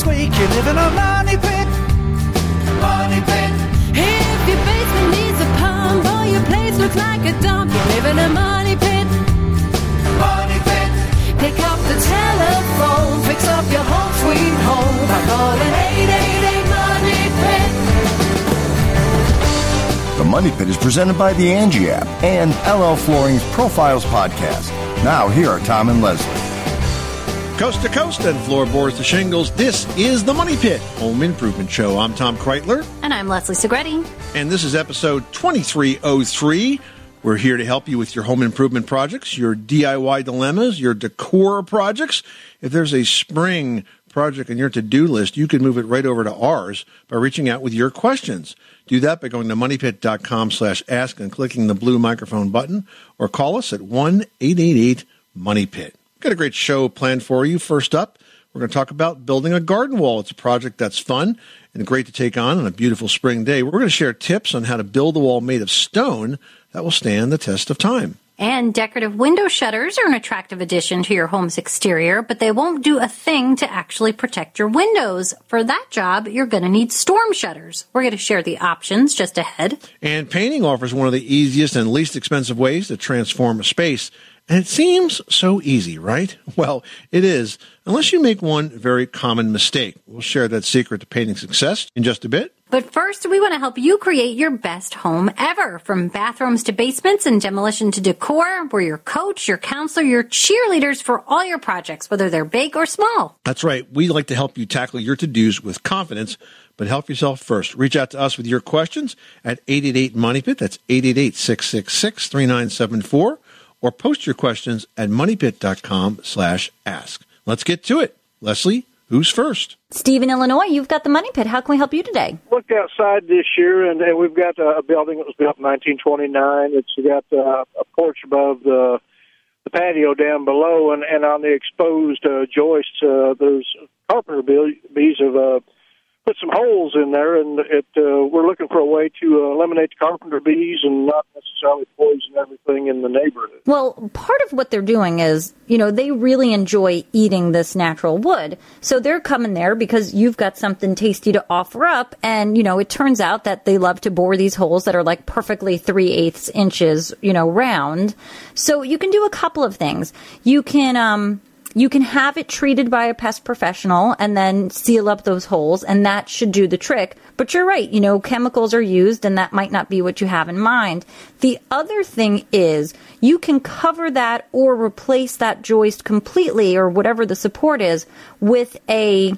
this week, you live in a money pit. Money pit. If your basement needs a pump or your place looks like a dump, you live in a money pit. Money pit. Pick up the telephone, fix up your home sweet home by calling 888 Money Pit. The Money Pit is presented by the Angie app and LL Flooring's Profiles podcast. Now, here are Tom and Leslie. Coast to coast and floorboards to shingles, this is the Money Pit Home Improvement Show. I'm Tom Kraeutler, And I'm Leslie Segrete. and this is episode 2303. We're here to help you with your home improvement projects, your DIY dilemmas, your decor projects. If there's a spring project on your to-do list, you can move it right over to ours by reaching out with your questions. Do that by going to moneypit.com slash ask and clicking the blue microphone button or call us at 1-888-MONEYPIT. Got a great show planned for you. First up, we're going to talk about building a garden wall. It's a project that's fun and great to take on on a beautiful spring day. We're going to share tips on how to build a wall made of stone that will stand the test of time. And decorative window shutters are an attractive addition to your home's exterior, but they won't do a thing to actually protect your windows. For that job, you're going to need storm shutters. We're going to share the options just ahead. And painting offers one of the easiest and least expensive ways to transform a space. And it seems so easy, right? Well, it is, unless you make one very common mistake. We'll share that secret to painting success in just a bit. But first, we want to help you create your best home ever. From bathrooms to basements and demolition to decor, we're your coach, your counselor, your cheerleaders for all your projects, whether they're big or small. That's right. We like to help you tackle your to-dos with confidence, but help yourself first. Reach out to us with your questions at 888 Money Pit. That's 888-666-3974 or post your questions at moneypit.com slash ask. Let's get to it. Leslie, who's first? Steve in Illinois, you've got the Money Pit. How can we help you today? looked outside this year, and, and we've got a, a building that was built in 1929. It's got uh, a porch above the the patio down below, and, and on the exposed uh, joists, uh, there's carpenter bees have uh, put some holes in there, and it uh, we're looking for a way to uh, eliminate the carpenter bees and not necessarily poison everything in the neighborhood. Well, part of what they're doing is, you know, they really enjoy eating this natural wood. So they're coming there because you've got something tasty to offer up. And, you know, it turns out that they love to bore these holes that are like perfectly three eighths inches, you know, round. So you can do a couple of things. You can, um, you can have it treated by a pest professional and then seal up those holes, and that should do the trick. But you're right, you know, chemicals are used, and that might not be what you have in mind. The other thing is you can cover that or replace that joist completely, or whatever the support is, with a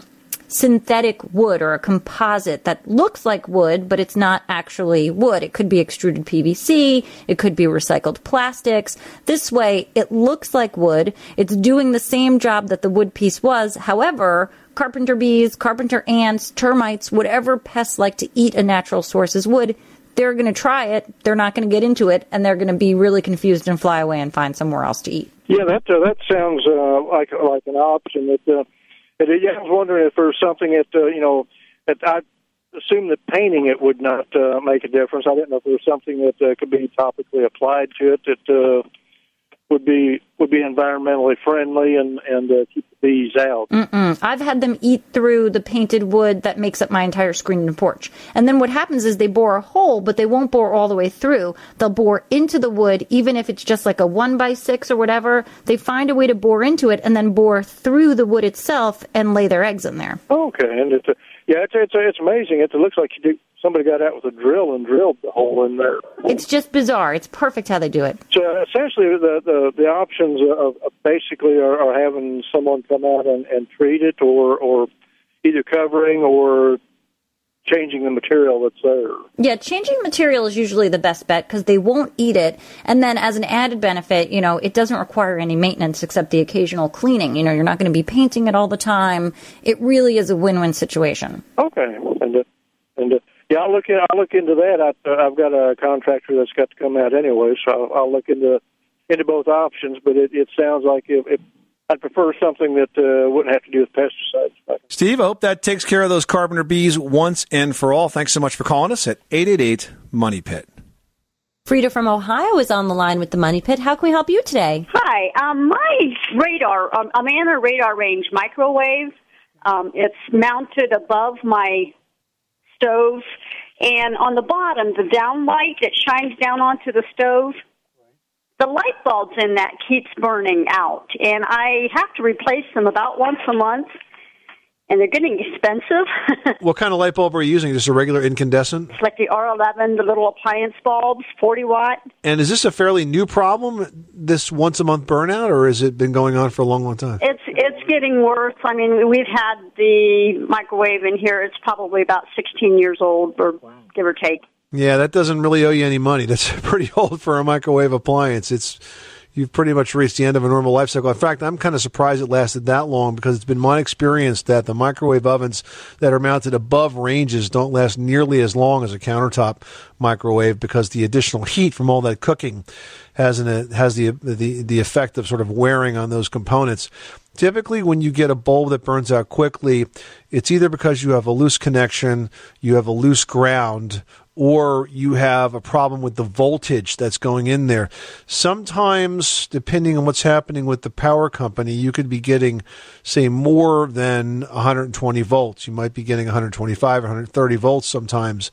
synthetic wood or a composite that looks like wood, but it's not actually wood. It could be extruded PVC, it could be recycled plastics. This way, it looks like wood. It's doing the same job that the wood piece was. However, carpenter bees, carpenter ants, termites, whatever pests like to eat a natural source as wood, they're going to try it. They're not going to get into it, and they're going to be really confused and fly away and find somewhere else to eat. Yeah, that uh, that sounds uh, like like an option. That uh, it, yeah, I was wondering if there's something that uh, you know that I assume that painting it would not uh, make a difference. I didn't know if there was something that uh, could be topically applied to it that uh, would be would be environmentally friendly and and uh, keep the bees out. Mm-mm. I've had them eat through the painted wood that makes up my entire screen and porch. And then what happens is they bore a hole, but they won't bore all the way through. They'll bore into the wood, even if it's just like a one by six or whatever. They find a way to bore into it and then bore through the wood itself and lay their eggs in there. Okay, and it's a, yeah, it's it's it's amazing. It looks like you do, somebody got out with a drill and drilled the hole in there. It's just bizarre. It's perfect how they do it. So essentially, the the, the options of, of basically are, are having someone come out and, and treat it, or or either covering or changing the material that's there. Yeah, changing material is usually the best bet because they won't eat it. And then as an added benefit, you know, it doesn't require any maintenance except the occasional cleaning. You know, you're not going to be painting it all the time. It really is a win-win situation. Okay, and uh, and uh, yeah, I'll look in, I'll look into that. I, uh, I've got a contractor that's got to come out anyway, so I'll, I'll look into into both options. But it, it sounds like if, if I'd prefer something that uh, wouldn't have to do with pesticides. Steve, I hope that takes care of those carpenter bees once and for all. Thanks so much for calling us at 888 Money Pit. Freida from Ohio is on the line with the Money Pit. How can we help you today? Hi, um, my radar, um, I'm in a radar range microwave. Um, it's mounted above my stove, and on the bottom, the down light that shines down onto the stove, the light bulbs in that keeps burning out, and I have to replace them about once a month. And they're getting expensive. What kind of light bulb are you using? Just a regular incandescent? it's like the R11, the little appliance bulbs, 40 watt. And is this a fairly new problem, this once a month burnout, or has it been going on for a long, long time? It's it's getting worse. I mean, we've had the microwave in here. It's probably about 16 years old, or give or take. Yeah, that doesn't really owe you any money. That's pretty old for a microwave appliance. It's you've pretty much reached the end of a normal life cycle. In fact, I'm kind of surprised it lasted that long because it's been my experience that the microwave ovens that are mounted above ranges don't last nearly as long as a countertop microwave because the additional heat from all that cooking has an, has the, the the effect of sort of wearing on those components. Typically, when you get a bulb that burns out quickly, it's either because you have a loose connection, you have a loose ground, or you have a problem with the voltage that's going in there. Sometimes, depending on what's happening with the power company, you could be getting, say, more than 120 volts. You might be getting 125 130 volts sometimes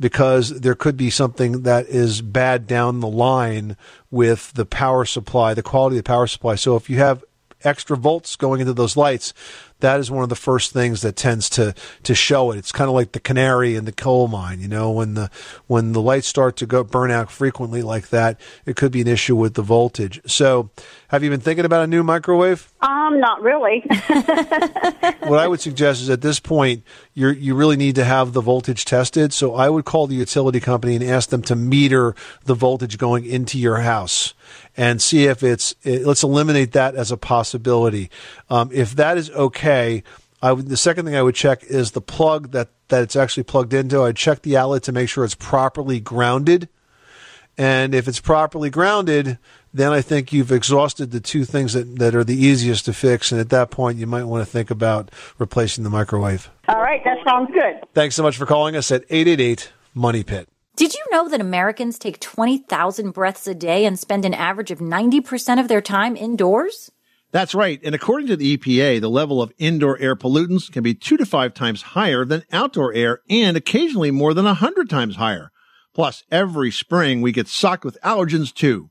because there could be something that is bad down the line with the power supply, the quality of the power supply. So if you have extra volts going into those lights, that is one of the first things that tends to to show it. It's kind of like the canary in the coal mine, you know, when the when the lights start to go burn out frequently like that, it could be an issue with the voltage. So, have you been thinking about a new microwave? Um, not really. what I would suggest is at this point, you you really need to have the voltage tested. So I would call the utility company and ask them to meter the voltage going into your house and see if it's. It, let's eliminate that as a possibility. Um, if that is okay, I would, the second thing I would check is the plug that that it's actually plugged into. I'd check the outlet to make sure it's properly grounded. And if it's properly grounded, then I think you've exhausted the two things that, that are the easiest to fix. And at that point, you might want to think about replacing the microwave. All right, that sounds good. Thanks so much for calling us at 888 Money Pit. Did you know that Americans take 20,000 breaths a day and spend an average of 90% of their time indoors? That's right. And according to the EPA, the level of indoor air pollutants can be two to five times higher than outdoor air and occasionally more than a hundred times higher. Plus, every spring we get socked with allergens too.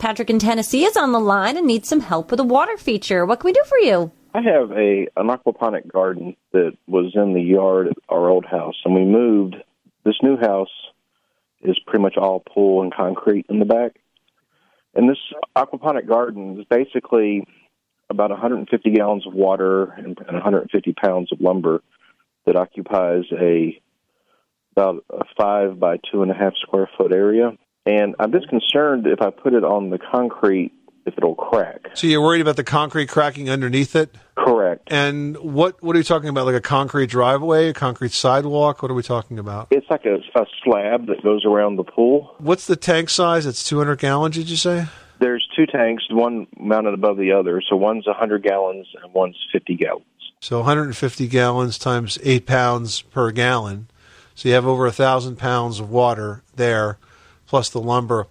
Patrick in Tennessee is on the line and needs some help with a water feature. What can we do for you? I have a an aquaponic garden that was in the yard at our old house, and we moved. This new house is pretty much all pool and concrete in the back, and this aquaponic garden is basically about 150 gallons of water and, and 150 pounds of lumber that occupies a about a five by two and a half square foot area. And I'm just concerned if I put it on the concrete, if it'll crack. So you're worried about the concrete cracking underneath it? Correct. And what what are you talking about? Like a concrete driveway, a concrete sidewalk? What are we talking about? It's like a, a slab that goes around the pool. What's the tank size? It's 200 gallons, did you say? There's two tanks, one mounted above the other. So one's 100 gallons and one's 50 gallons. So 150 gallons times 8 pounds per gallon. So you have over a 1,000 pounds of water there, plus the lumber.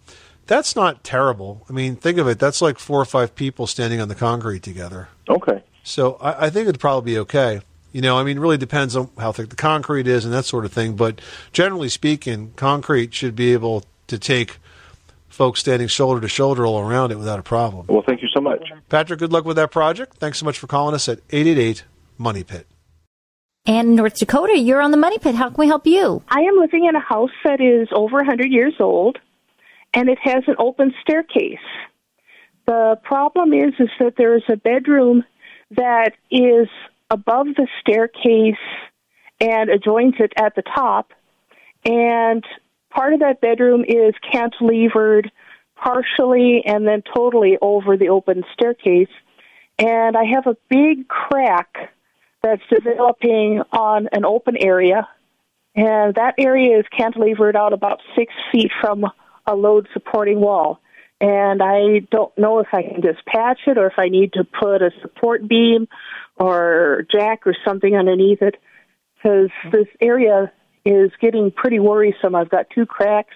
That's not terrible. I mean, think of it. That's like four or five people standing on the concrete together. Okay. So I, I think it'd probably be okay. You know, I mean, it really depends on how thick the concrete is and that sort of thing. But generally speaking, concrete should be able to take folks standing shoulder to shoulder all around it without a problem. Well, thank you so much. Patrick, good luck with that project. Thanks so much for calling us at 888 Money Pit. Anne North Dakota, you're on the Money Pit. How can we help you? I am living in a house that is over 100 years old, and it has an open staircase. The problem is, is that there is a bedroom that is above the staircase and adjoins it at the top, and part of that bedroom is cantilevered partially and then totally over the open staircase. And I have a big crack that's developing on an open area. And that area is cantilevered out about six feet from a load supporting wall. And I don't know if I can just patch it or if I need to put a support beam or jack or something underneath it because this area is getting pretty worrisome. I've got two cracks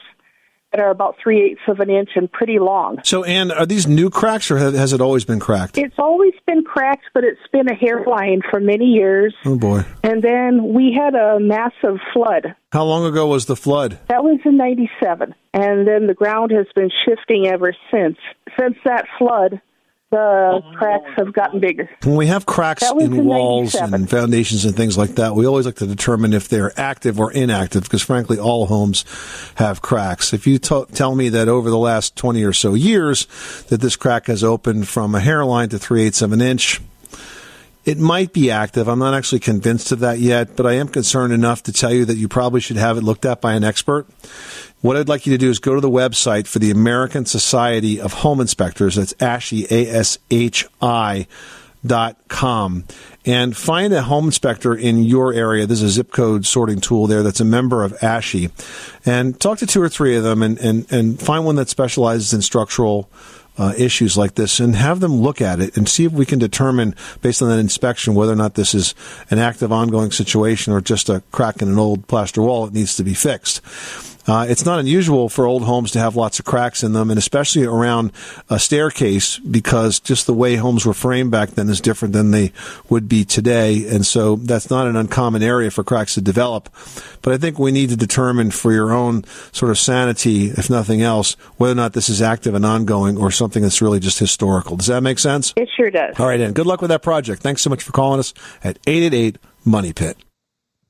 that are about three eighths of an inch and pretty long. So, Anne, are these new cracks or has it always been cracked? It's always been cracked, but it's been a hairline for many years. Oh, boy. And then we had a massive flood. How long ago was the flood? That was in 97. And then the ground has been shifting ever since. Since that flood, the cracks have gotten bigger. When we have cracks in walls 97. and foundations and things like that, we always like to determine if they're active or inactive because, frankly, all homes have cracks. If you t- tell me that over the last 20 or so years that this crack has opened from a hairline to 3 eighths of an inch, it might be active. I'm not actually convinced of that yet, but I am concerned enough to tell you that you probably should have it looked at by an expert. What I'd like you to do is go to the website for the American Society of Home Inspectors. That's ASHI, A-S-H-I dot com and find a home inspector in your area. There's a zip code sorting tool there that's a member of ASHI. And talk to two or three of them and, and, and find one that specializes in structural uh, issues like this and have them look at it and see if we can determine, based on that inspection, whether or not this is an active, ongoing situation or just a crack in an old plaster wall that needs to be fixed. Uh, it's not unusual for old homes to have lots of cracks in them, and especially around a staircase, because just the way homes were framed back then is different than they would be today. And so that's not an uncommon area for cracks to develop. But I think we need to determine for your own sort of sanity, if nothing else, whether or not this is active Anne ongoing or something that's really just historical. Does that make sense? It sure does. All right, and Good luck with that project. Thanks so much for calling us at 888 Money Pit.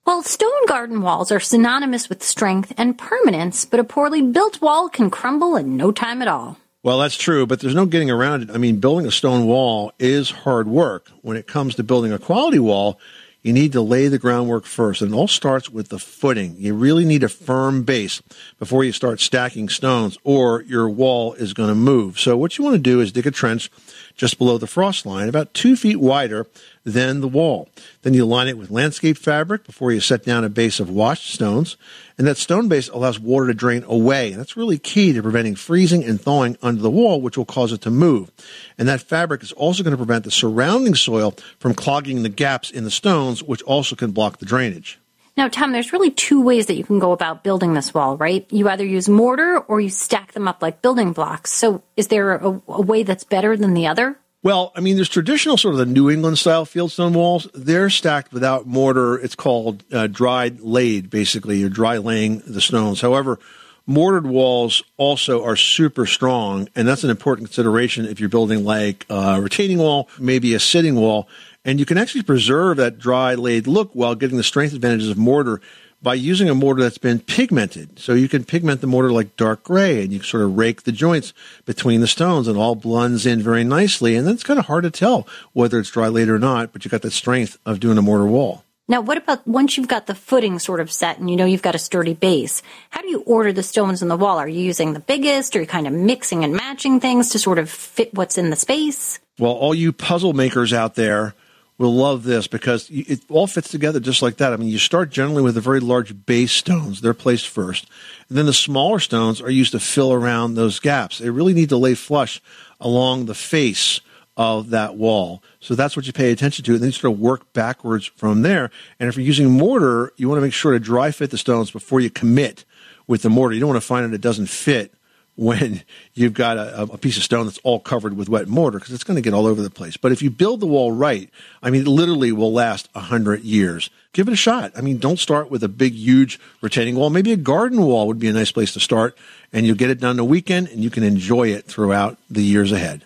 Well, stone garden walls are synonymous with strength and permanence, but a poorly built wall can crumble in no time at all. Well, that's true, but there's no getting around it. I mean, building a stone wall is hard work. When it comes to building a quality wall, you need to lay the groundwork first, and it all starts with the footing. You really need a firm base before you start stacking stones, or your wall is going to move. So, what you want to do is dig a trench just below the frost line, about two feet wider than the wall. Then you line it with landscape fabric before you set down a base of washed stones. And that stone base allows water to drain away. And that's really key to preventing freezing and thawing under the wall, which will cause it to move. And that fabric is also going to prevent the surrounding soil from clogging the gaps in the stones, which also can block the drainage. Now, Tom, there's really two ways that you can go about building this wall, right? You either use mortar or you stack them up like building blocks. So, is there a, a way that's better than the other? Well, I mean, there's traditional sort of the New England style fieldstone walls. They're stacked without mortar. It's called uh, dried laid, basically. You're dry laying the stones. However, mortared walls also are super strong, and that's an important consideration if you're building like a retaining wall, maybe a sitting wall. And you can actually preserve that dry laid look while getting the strength advantages of mortar by using a mortar that's been pigmented. So you can pigment the mortar like dark gray and you sort of rake the joints between the stones and it all blends in very nicely. And then it's kind of hard to tell whether it's dry laid or not, but you got the strength of doing a mortar wall. Now, what about once you've got the footing sort of set and you know you've got a sturdy base? How do you order the stones in the wall? Are you using the biggest? Or are you kind of mixing and matching things to sort of fit what's in the space? Well, all you puzzle makers out there will love this because it all fits together just like that. I mean, you start generally with the very large base stones. They're placed first. And then the smaller stones are used to fill around those gaps. They really need to lay flush along the face of that wall. So that's what you pay attention to. And then you sort of work backwards from there. And if you're using mortar, you want to make sure to dry fit the stones before you commit with the mortar. You don't want to find that it doesn't fit when you've got a, a, piece of stone that's all covered with wet mortar because it's going to get all over the place. But if you build the wall right, I mean, it literally will last a hundred years. Give it a shot. I mean, don't start with a big, huge retaining wall. Maybe a garden wall would be a nice place to start, and you'll get it done in a weekend, and you can enjoy it throughout the years ahead.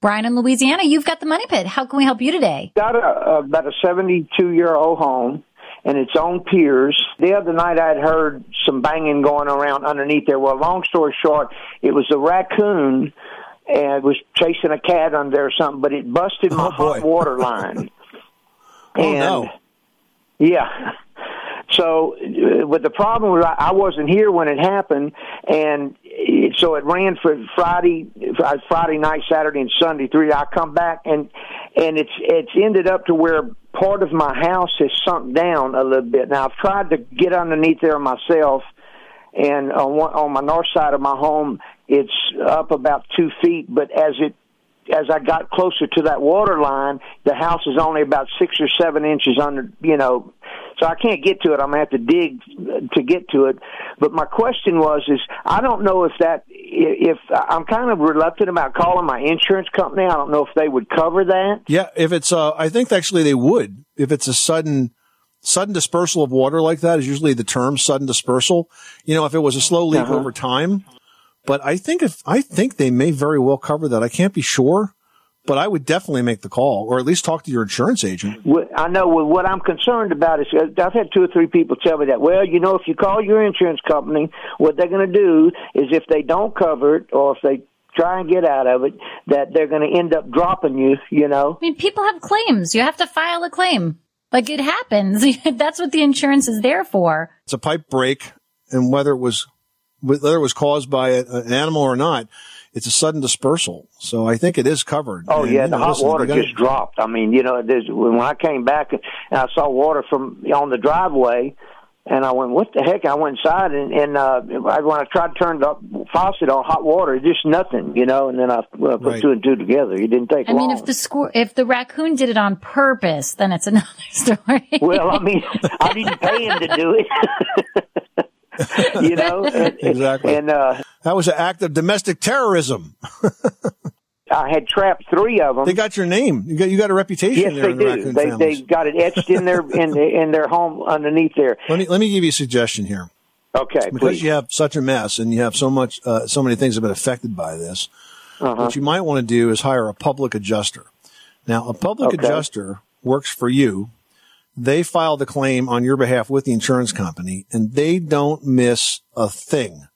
Brian in Louisiana, you've got the money pit. How can we help you today? Got a, a about a 72 year old home and its own piers. The other night I'd heard some banging going around underneath there. Well, long story short, it was a raccoon and was chasing a cat under there or something, but it busted my hot water line. Oh, and no. yeah. So, uh, but the problem was I I wasn't here when it happened, and it, so it ran for Friday, uh, Friday night, Saturday, and Sunday. Three. I come back and and it's it's ended up to where part of my house has sunk down a little bit. Now I've tried to get underneath there myself, and on one, on my north side of my home, it's up about two feet. But as it as I got closer to that water line, the house is only about six or seven inches under, you know, so I can't get to it. I'm gonna have to dig to get to it. But my question was, is I don't know if that, if I'm kind of reluctant about calling my insurance company. I don't know if they would cover that. Yeah, if it's uh I think actually they would. If it's a sudden sudden dispersal of water like that is usually the term sudden dispersal. You know, if it was a slow leak Uh-huh. over time. But I think if I think they may very well cover that. I can't be sure, but I would definitely make the call or at least talk to your insurance agent. What- I know well, what I'm concerned about is uh, I've had two or three people tell me that. Well, you know, if you call your insurance company, what they're going to do is if they don't cover it or if they try and get out of it, that they're going to end up dropping you. You know. I mean, people have claims. You have to file a claim. Like it happens. That's what the insurance is there for. It's a pipe break and whether it was whether it was caused by a, an animal or not, it's a sudden dispersal. So I think it is covered. Oh And, yeah, you the know, hot listen, water you gotta- just dropped. I mean, you know, there's, when I came back and I saw water from on the driveway, and I went, "What the heck?" I went inside, and, and uh, I, when I tried to turn the faucet on hot water, just nothing, you know. And then I well, put Right. two and two together. It didn't take I long. mean, if the squir- if the raccoon did it on purpose, then it's another story. well, I mean, I didn't pay him to do it. you know, and, exactly. And uh, that was an act of domestic terrorism. I had trapped three of them. They got your name. You got you got a reputation Yes, there they in the do. They families. they got it etched in their in in their home underneath there. Let me let me give you a suggestion here. Okay, because please. you have such a mess and you have so much, uh, so many things have been affected by this. Uh-huh. What you might want to do is hire a public adjuster. Now, a public Okay. adjuster works for you. They file the claim on your behalf with the insurance company, and they don't miss a thing.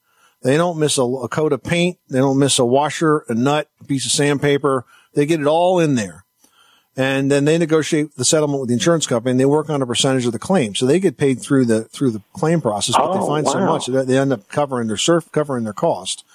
They don't miss a, a coat of paint. They don't miss a washer, a nut, a piece of sandpaper. They get it all in there. And then they negotiate the settlement with the insurance company and they work on a percentage of the claim. So they get paid through the, through the claim process, but they Oh, find so much that they end up covering their surf, covering their cost.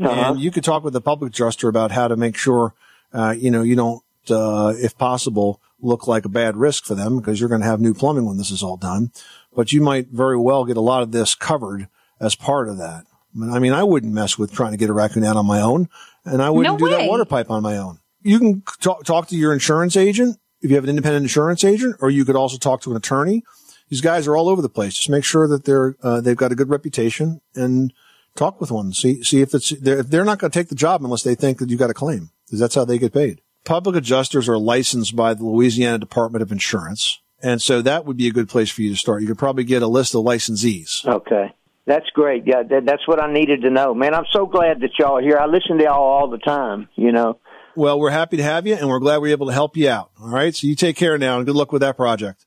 Uh-huh. And you could talk with the public adjuster about how to make sure, uh, you know, you don't, uh, if possible, look like a bad risk for them because you're going to have new plumbing when this is all done. But you might very well get a lot of this covered as part of that. I mean, I wouldn't mess with trying to get a raccoon out on my own and I wouldn't No do that water pipe on my own. You can talk, talk to your insurance agent if you have an independent insurance agent, or you could also talk to an attorney. These guys are all over the place. Just make sure that they're, uh, they've got a good reputation and talk with one. See, see if it's, they're, if they're not going to take the job unless they think that you got a claim because that's how they get paid. Public adjusters are licensed by the Louisiana Department of Insurance. And so that would be a good place for you to start. You could probably get a list of licensees. Okay. That's great. Yeah, that, that's what I needed to know. Man, I'm so glad that y'all are here. I listen to y'all all the time, you know. Well, we're happy to have you and we're glad we're able to help you out. All right. So you take care now and good luck with that project.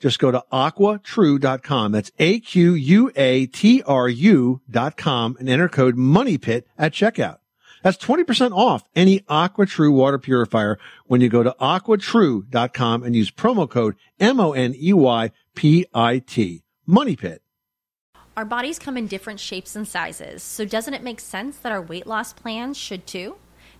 Just go to aquatru.com. That's A-Q-U-A-T-R-U dot com and enter code MONEYPIT at checkout. That's 20% off any AquaTru water purifier when you go to aquatru.com and use promo code M-O-N-E-Y-P-I-T. Money Pit. Our bodies come in different shapes and sizes, so doesn't it make sense that our weight loss plans should too?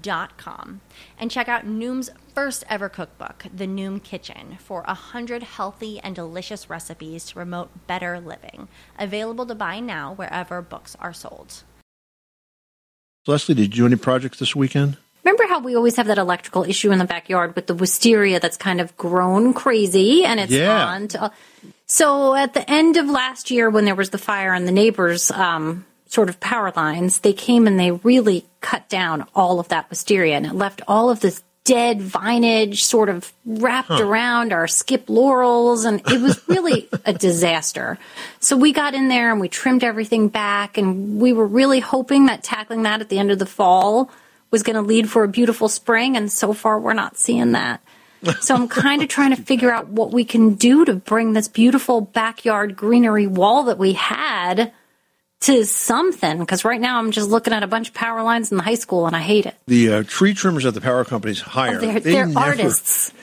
Dot com and check out Noom's first ever cookbook, The Noom Kitchen, for a hundred healthy and delicious recipes to promote better living. Available to buy now wherever books are sold. Leslie, did you do any projects this weekend? Remember how we always have that electrical issue in the backyard with the wisteria that's kind of grown crazy and it's Yeah. on to, so at the end of last year when there was the fire and the neighbors um, sort of power lines, they came and they really cut down all of that wisteria and it left all of this dead vinage sort of wrapped Huh. around our skip laurels and it was really a disaster. So we got in there and we trimmed everything back and we were really hoping that tackling that at the end of the fall was going to lead for a beautiful spring and so far we're not seeing that. So I'm kind of trying to figure out what we can do to bring this beautiful backyard greenery wall that we had to something because right now I'm just looking at a bunch of power lines in the high school and I hate it. The uh, tree trimmers at the power companies hire. Oh, they're they they're never- artists.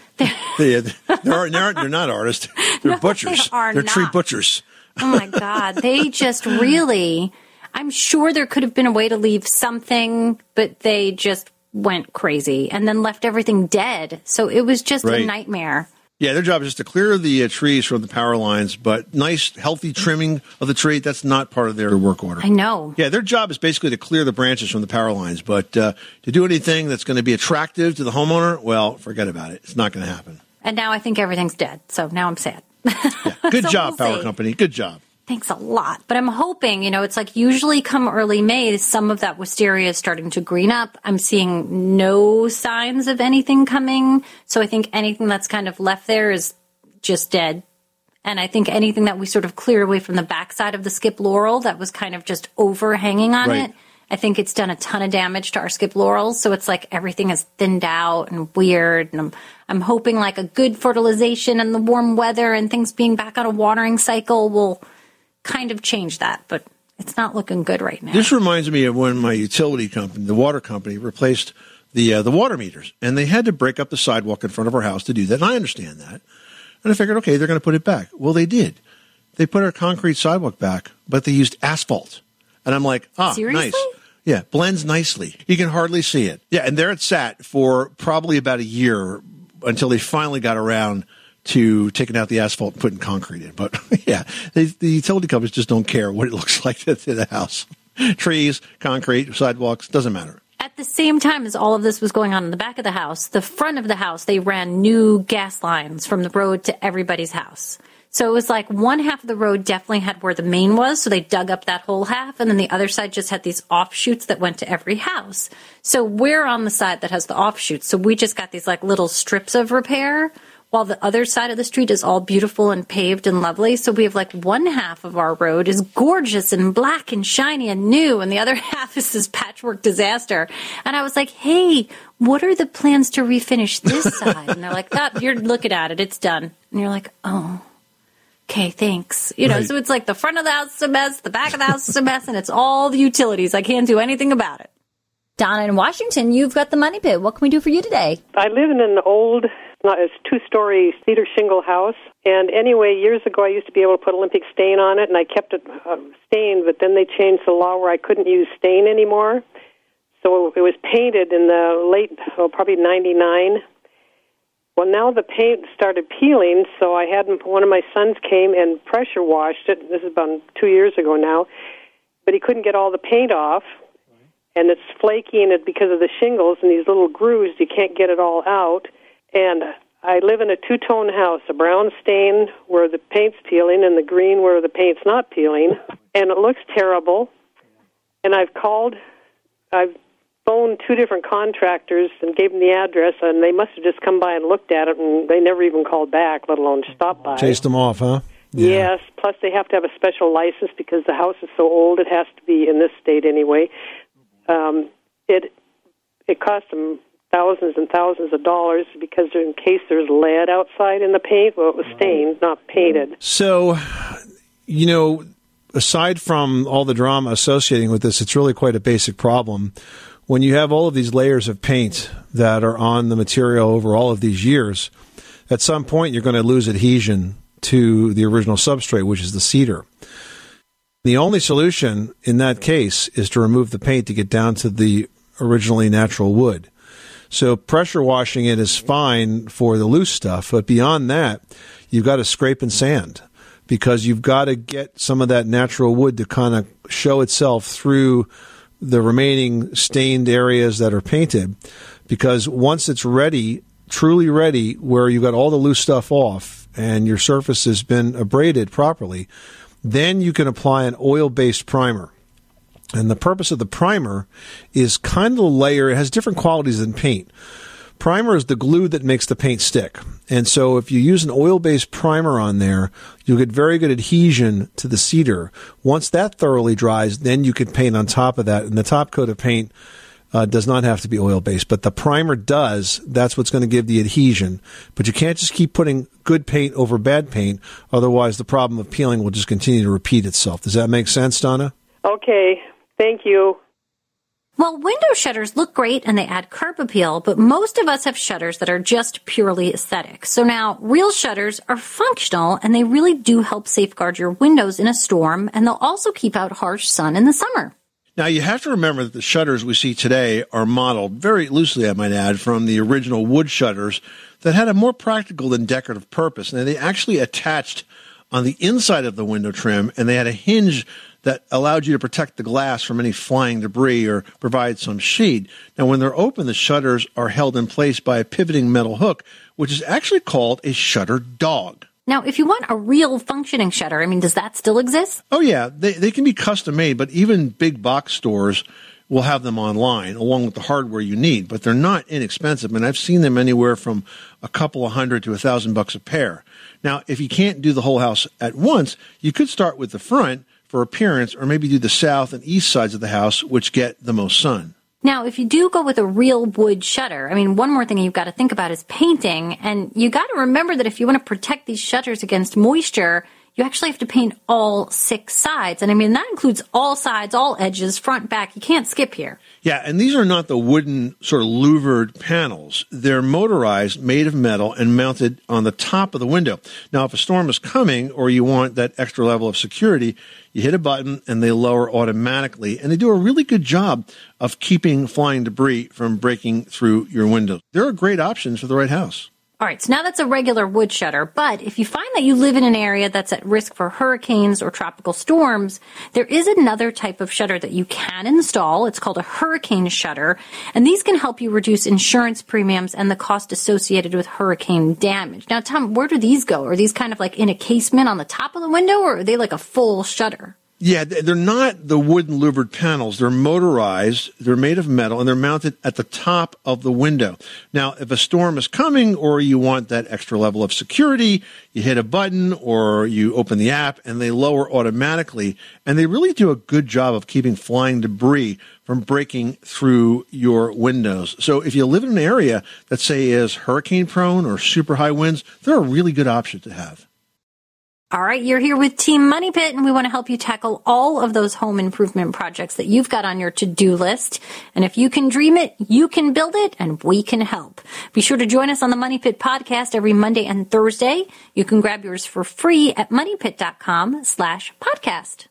They, they're, they're, they're not artists. They're butchers. are they're tree butchers. Oh my God. They just really, I'm sure there could have been a way to leave something, but they just went crazy and then left everything dead. So it was just a nightmare. Yeah, their job is just to clear the uh, trees from the power lines, but nice, healthy trimming of the tree, that's not part of their work order. I know. Yeah, their job is basically to clear the branches from the power lines, but uh, to do anything that's going to be attractive to the homeowner, well, forget about it. It's not going to happen. And now I think everything's dead. So now I'm sad. Good So job, we'll power see. company. Good job. Thanks a lot. But I'm hoping, you know, it's like usually come early May, some of that wisteria is starting to green up. I'm seeing no signs of anything coming. So I think anything that's kind of left there is just dead. And I think anything that we sort of cleared away from the backside of the skip laurel that was kind of just overhanging on Right. it, I think it's done a ton of damage to our skip laurels. So it's like everything is thinned out and weird. And I'm, I'm hoping like a good fertilization and the warm weather and things being back on a watering cycle will kind of change that. But it's not looking good right now. This reminds me of when my utility company, the water company, replaced the uh, the water meters, and they had to break up the sidewalk in front of our house to do that. And I understand that, and I figured, okay, they're going to put it back. Well, they did. They put our concrete sidewalk back, but they used asphalt, and I'm like, ah, Seriously? nice. Yeah, blends nicely. You can hardly see it. Yeah, and there it sat for probably about a year until they finally got around to taking out the asphalt and putting concrete in. But yeah, they, the utility companies just don't care what it looks like to the house. Trees, concrete, sidewalks, doesn't matter. At the same time as all of this was going on in the back of the house, the front of the house, they ran new gas lines from the road to everybody's house. So it was like one half of the road definitely had where the main was, so they dug up that whole half, and then the other side just had these offshoots that went to every house. So we're on the side that has the offshoots, so we just got these like little strips of repair, while the other side of the street is all beautiful and paved and lovely. So we have like one half of our road is gorgeous and black and shiny and new, and the other half is this patchwork disaster. And I was like, hey, what are the plans to refinish this side? And they're like, oh, you're looking at it, it's done. And you're like, oh. Okay, thanks. You know, Right. so it's like the front of the house is a mess, the back of the house is a mess, and it's all the utilities. I can't do anything about it. Donna in Washington, you've got the money pit. What can we do for you today? I live in an old, not it's two story cedar shingle house. And anyway, years ago, I used to be able to put Olympic stain on it, and I kept it uh, stained. But then they changed the law where I couldn't use stain anymore. So it was painted in the late, oh, probably '99. Well, now the paint started peeling, so I had one of my sons came and pressure washed it. This is about two years ago now, but he couldn't get all the paint off and it's flaky and it because of the shingles and these little grooves you can't get it all out and I live in a two tone house, a brown stain where the paint's peeling and the green where the paint's not peeling and it looks terrible and I've called I've phoned two different contractors and gave them the address and they must have just come by and looked at it and they never even called back, let alone stopped by. Chased them off, huh? Yes, plus they have to have a special license because the house is so old. It has to be in this state anyway. Um, it it cost them thousands and thousands of dollars because in case there's lead outside in the paint, well, it was stained, not painted. So, you know, aside from all the drama associating with this, it's really quite a basic problem. When you have all of these layers of paint that are on the material over all of these years, at some point you're going to lose adhesion to the original substrate, which is the cedar. The only solution in that case is to remove the paint to get down to the originally natural wood. So pressure washing it is fine for the loose stuff, but beyond that, you've got to scrape and sand because you've got to get some of that natural wood to kind of show itself through the remaining stained areas that are painted. Because once it's ready, truly ready, where you've got all the loose stuff off and your surface has been abraded properly, then you can apply an oil based primer. And the purpose of the primer is kind of a layer, it has different qualities than paint. Primer is the glue that makes the paint stick. And so if you use an oil based primer on there, you'll get very good adhesion to the cedar. Once that thoroughly dries, then you can paint on top of that. And the top coat of paint uh, does not have to be oil based, but the primer does. That's what's going to give the adhesion. But you can't just keep putting good paint over bad paint. Otherwise, the problem of peeling will just continue to repeat itself. Does that make sense, Donna? Okay, thank you. Well, window shutters look great and they add curb appeal, but most of us have shutters that are just purely aesthetic. So now, real shutters are functional and they really do help safeguard your windows in a storm, and they'll also keep out harsh sun in the summer. Now, you have to remember that the shutters we see today are modeled very loosely, I might add, from the original wood shutters that had a more practical than decorative purpose. And they actually attached on the inside of the window trim, and they had a hinge that allowed you to protect the glass from any flying debris or provide some shade. Now, when they're open, the shutters are held in place by a pivoting metal hook, which is actually called a shutter dog. Now, if you want a real functioning shutter, I mean, does that still exist? Oh yeah, they they can be custom made, but even big box stores will have them online along with the hardware you need. But they're not inexpensive, and I've seen them anywhere from a couple of hundred to a thousand bucks a pair. Now, if you can't do the whole house at once, you could start with the front for appearance, or maybe do the south and east sides of the house, which get the most sun. Now, if you do go with a real wood shutter, I mean, one more thing you've got to think about is painting. And you got to remember that if you want to protect these shutters against moisture, you actually have to paint all six sides. And I mean, that includes all sides, all edges, front, back. You can't skip here. Yeah, and these are not the wooden sort of louvered panels. They're motorized, made of metal, and mounted on the top of the window. Now, if a storm is coming or you want that extra level of security, you hit a button and they lower automatically. And they do a really good job of keeping flying debris from breaking through your windows. They're great options for the right house. All right, so now that's a regular wood shutter, but if you find that you live in an area that's at risk for hurricanes or tropical storms, there is another type of shutter that you can install. It's called a hurricane shutter, and these can help you reduce insurance premiums and the cost associated with hurricane damage. Now, Tom, where do these go? Are these kind of like in a casement on the top of the window, or are they like a full shutter? Yeah, they're not the wooden louvered panels. They're motorized. They're made of metal and they're mounted at the top of the window. Now, if a storm is coming or you want that extra level of security, you hit a button or you open the app and they lower automatically. And they really do a good job of keeping flying debris from breaking through your windows. So if you live in an area that say is hurricane prone or super high winds, they're a really good option to have. All right, you're here with Team Money Pit, and we want to help you tackle all of those home improvement projects that you've got on your to-do list. And if you can dream it, you can build it, and we can help. Be sure to join us on the Money Pit podcast every Monday and Thursday. You can grab yours for free at moneypit.com slash podcast.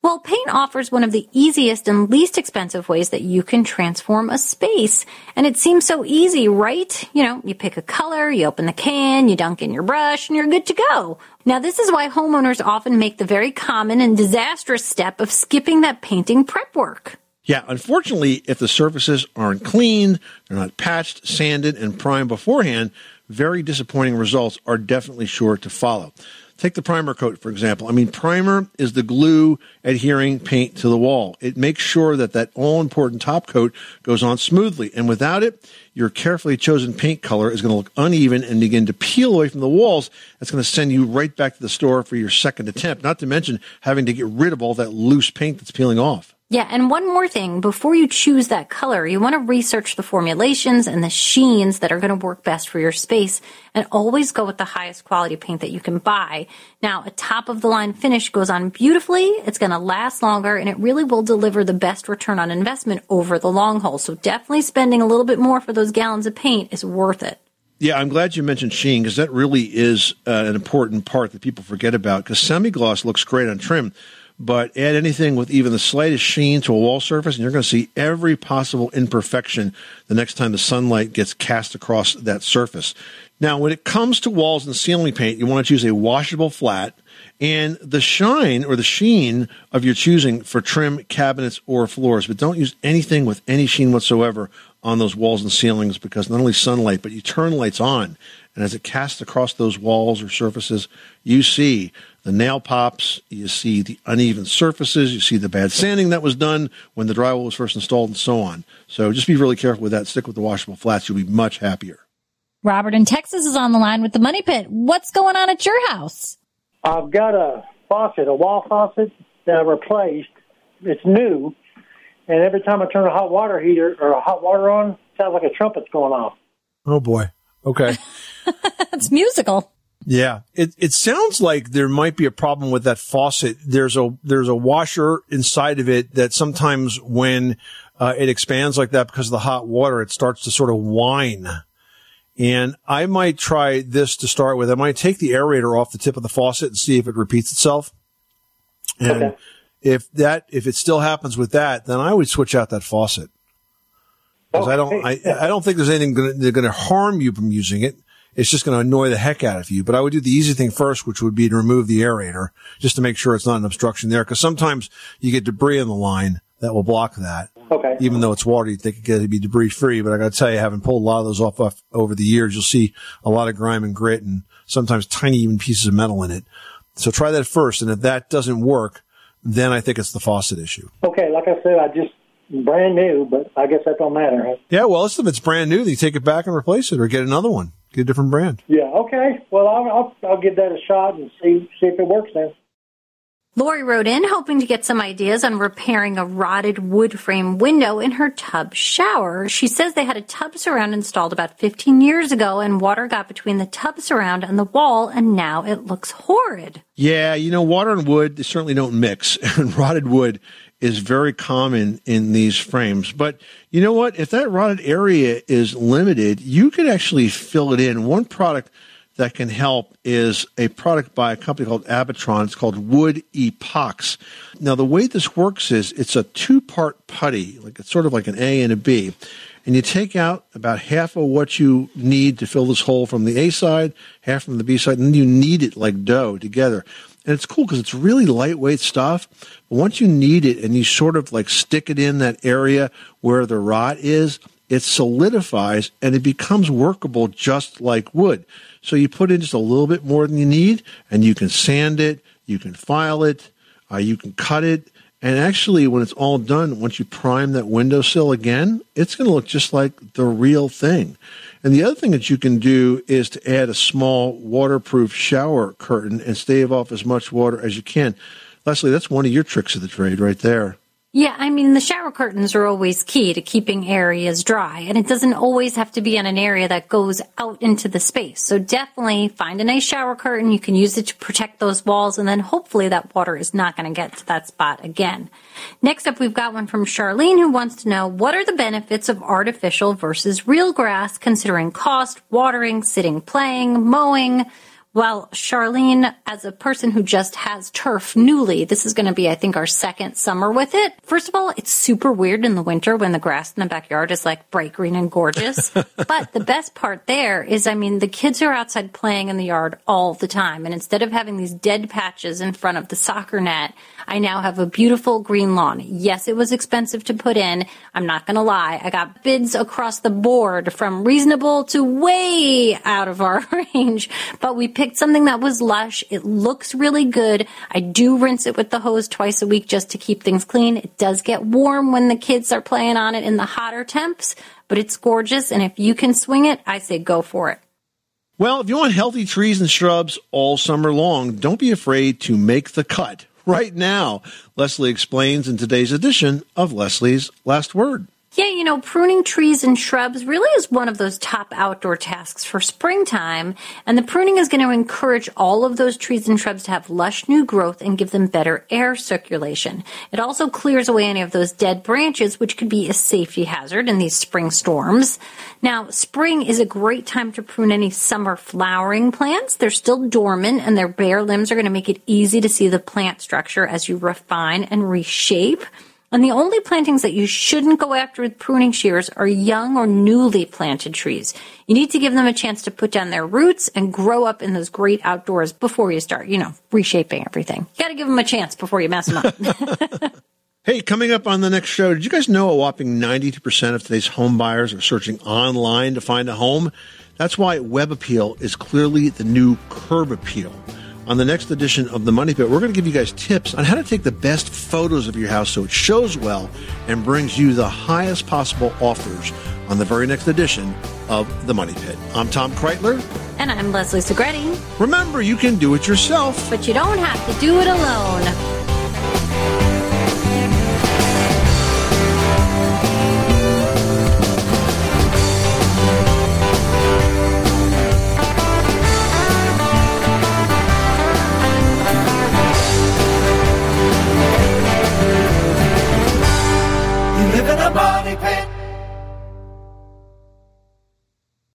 Well, paint offers one of the easiest and least expensive ways that you can transform a space. And it seems so easy, right? You know, you pick a color, you open the can, you dunk in your brush, and you're good to go. Now, this is why homeowners often make the very common and disastrous step of skipping that painting prep work. Yeah, unfortunately, if the surfaces aren't cleaned, they're not patched, sanded, and primed beforehand, very disappointing results are definitely sure to follow. Take the primer coat, for example. I mean, primer is the glue adhering paint to the wall. It makes sure that that all important top coat goes on smoothly. And without it, your carefully chosen paint color is going to look uneven and begin to peel away from the walls. That's going to send you right back to the store for your second attempt, not to mention having to get rid of all that loose paint that's peeling off. Yeah, and one more thing, before you choose that color, you want to research the formulations and the sheens that are going to work best for your space and always go with the highest quality paint that you can buy. Now, a top of the line finish goes on beautifully, it's going to last longer, and it really will deliver the best return on investment over the long haul. So definitely spending a little bit more for those gallons of paint is worth it. Yeah, I'm glad you mentioned sheen because that really is uh, an important part that people forget about because semi-gloss looks great on trim but add anything with even the slightest sheen to a wall surface, and you're going to see every possible imperfection the next time the sunlight gets cast across that surface. Now, when it comes to walls and ceiling paint, you want to choose a washable flat and the shine or the sheen of your choosing for trim cabinets or floors, but don't use anything with any sheen whatsoever on those walls and ceilings because not only sunlight, but you turn lights on. And as it casts across those walls or surfaces, you see the nail pops, you see the uneven surfaces, you see the bad sanding that was done when the drywall was first installed, and so on. So just be really careful with that. Stick with the washable flats. You'll be much happier. Robert in Texas is on the line with the Money Pit. What's going on at your house? I've got a faucet, a wall faucet that I replaced. It's new, and every time I turn a hot water heater or a hot water on, it sounds like a trumpet's going off. Oh boy. Okay. it's musical. Yeah, it it sounds like there might be a problem with that faucet. There's a there's a washer inside of it that sometimes when uh, it expands like that because of the hot water, it starts to sort of whine. And I might try this to start with. I might take the aerator off the tip of the faucet and see if it repeats itself. And Okay. if that if it still happens with that, then I would switch out that faucet. Because I don't I, I don't think there's anything going to harm you from using it. It's just going to annoy the heck out of you. But I would do the easy thing first, which would be to remove the aerator just to make sure it's not an obstruction there. Because sometimes you get debris in the line that will block that. Okay. Even though it's water, you think it could be debris free. But I got to tell you, having pulled a lot of those off, off over the years, you'll see a lot of grime and grit and sometimes tiny even pieces of metal in it. So try that first. And if that doesn't work, then I think it's the faucet issue. Okay, like I said, I just brand new, but I guess that don't matter. Huh? Yeah, well, if it's brand new, then you take it back and replace it or get another one. Get a different brand. Yeah. Okay. Well, I'll, I'll I'll give that a shot and see see if it works then. Lori wrote in hoping to get some ideas on repairing a rotted wood frame window in her tub shower. She says they had a tub surround installed about 15 years ago and water got between the tub surround and the wall and now it looks horrid. Yeah, you know, water and wood certainly don't mix, and rotted wood is very common in these frames. But you know what? If that rotted area is limited, you could actually fill it in. One product that can help is a product by a company called Abatron. It's called Wood Epox. Now, the way this works is it's a two part putty, like it's sort of like an A and a B. And you take out about half of what you need to fill this hole from the A side, half from the B side, and then you knead it like dough together. And it's cool because it's really lightweight stuff. But once you knead it and you sort of like stick it in that area where the rot is, it solidifies and it becomes workable just like wood. So you put in just a little bit more than you need and you can sand it, you can file it. Uh, you can cut it, and actually, when it's all done, once you prime that windowsill again, it's going to look just like the real thing. And the other thing that you can do is to add a small waterproof shower curtain and stave off as much water as you can. Leslie, that's one of your tricks of the trade right there. Yeah, I mean, the shower curtains are always key to keeping areas dry, and it doesn't always have to be in an area that goes out into the space. So definitely find a nice shower curtain. You can use it to protect those walls, and then hopefully that water is not going to get to that spot again. Next up, we've got one from Charlene who wants to know what are the benefits of artificial versus real grass, considering cost, watering, sitting, playing, mowing, well, Charlene, as a person who just has turf newly, this is going to be, I think, our second summer with it. First of all, it's super weird in the winter when the grass in the backyard is like bright green and gorgeous. but the best part there is, I mean, the kids are outside playing in the yard all the time. And instead of having these dead patches in front of the soccer net, I now have a beautiful green lawn. Yes, it was expensive to put in. I'm not going to lie. I got bids across the board from reasonable to way out of our range, but we picked something that was lush. It looks really good. I do rinse it with the hose twice a week just to keep things clean. It does get warm when the kids are playing on it in the hotter temps, but it's gorgeous. And if you can swing it, I say go for it. Well, if you want healthy trees and shrubs all summer long, don't be afraid to make the cut right now. Leslie explains in today's edition of Leslie's Last Word. Yeah, you know, pruning trees and shrubs really is one of those top outdoor tasks for springtime. And the pruning is going to encourage all of those trees and shrubs to have lush new growth and give them better air circulation. It also clears away any of those dead branches, which could be a safety hazard in these spring storms. Now, spring is a great time to prune any summer flowering plants. They're still dormant and their bare limbs are going to make it easy to see the plant structure as you refine and reshape. And the only plantings that you shouldn't go after with pruning shears are young or newly planted trees. You need to give them a chance to put down their roots and grow up in those great outdoors before you start, you know, reshaping everything. You got to give them a chance before you mess them up. Hey, coming up on the next show, did you guys know a whopping 92% of today's home buyers are searching online to find a home? That's why Web Appeal is clearly the new curb appeal. On the next edition of the Money Pit, we're going to give you guys tips on how to take the best photos of your house so it shows well and brings you the highest possible offers on the very next edition of the Money Pit. I'm Tom Kraeutler. and I'm Leslie Segrete. Remember, you can do it yourself. But you don't have to do it alone. You live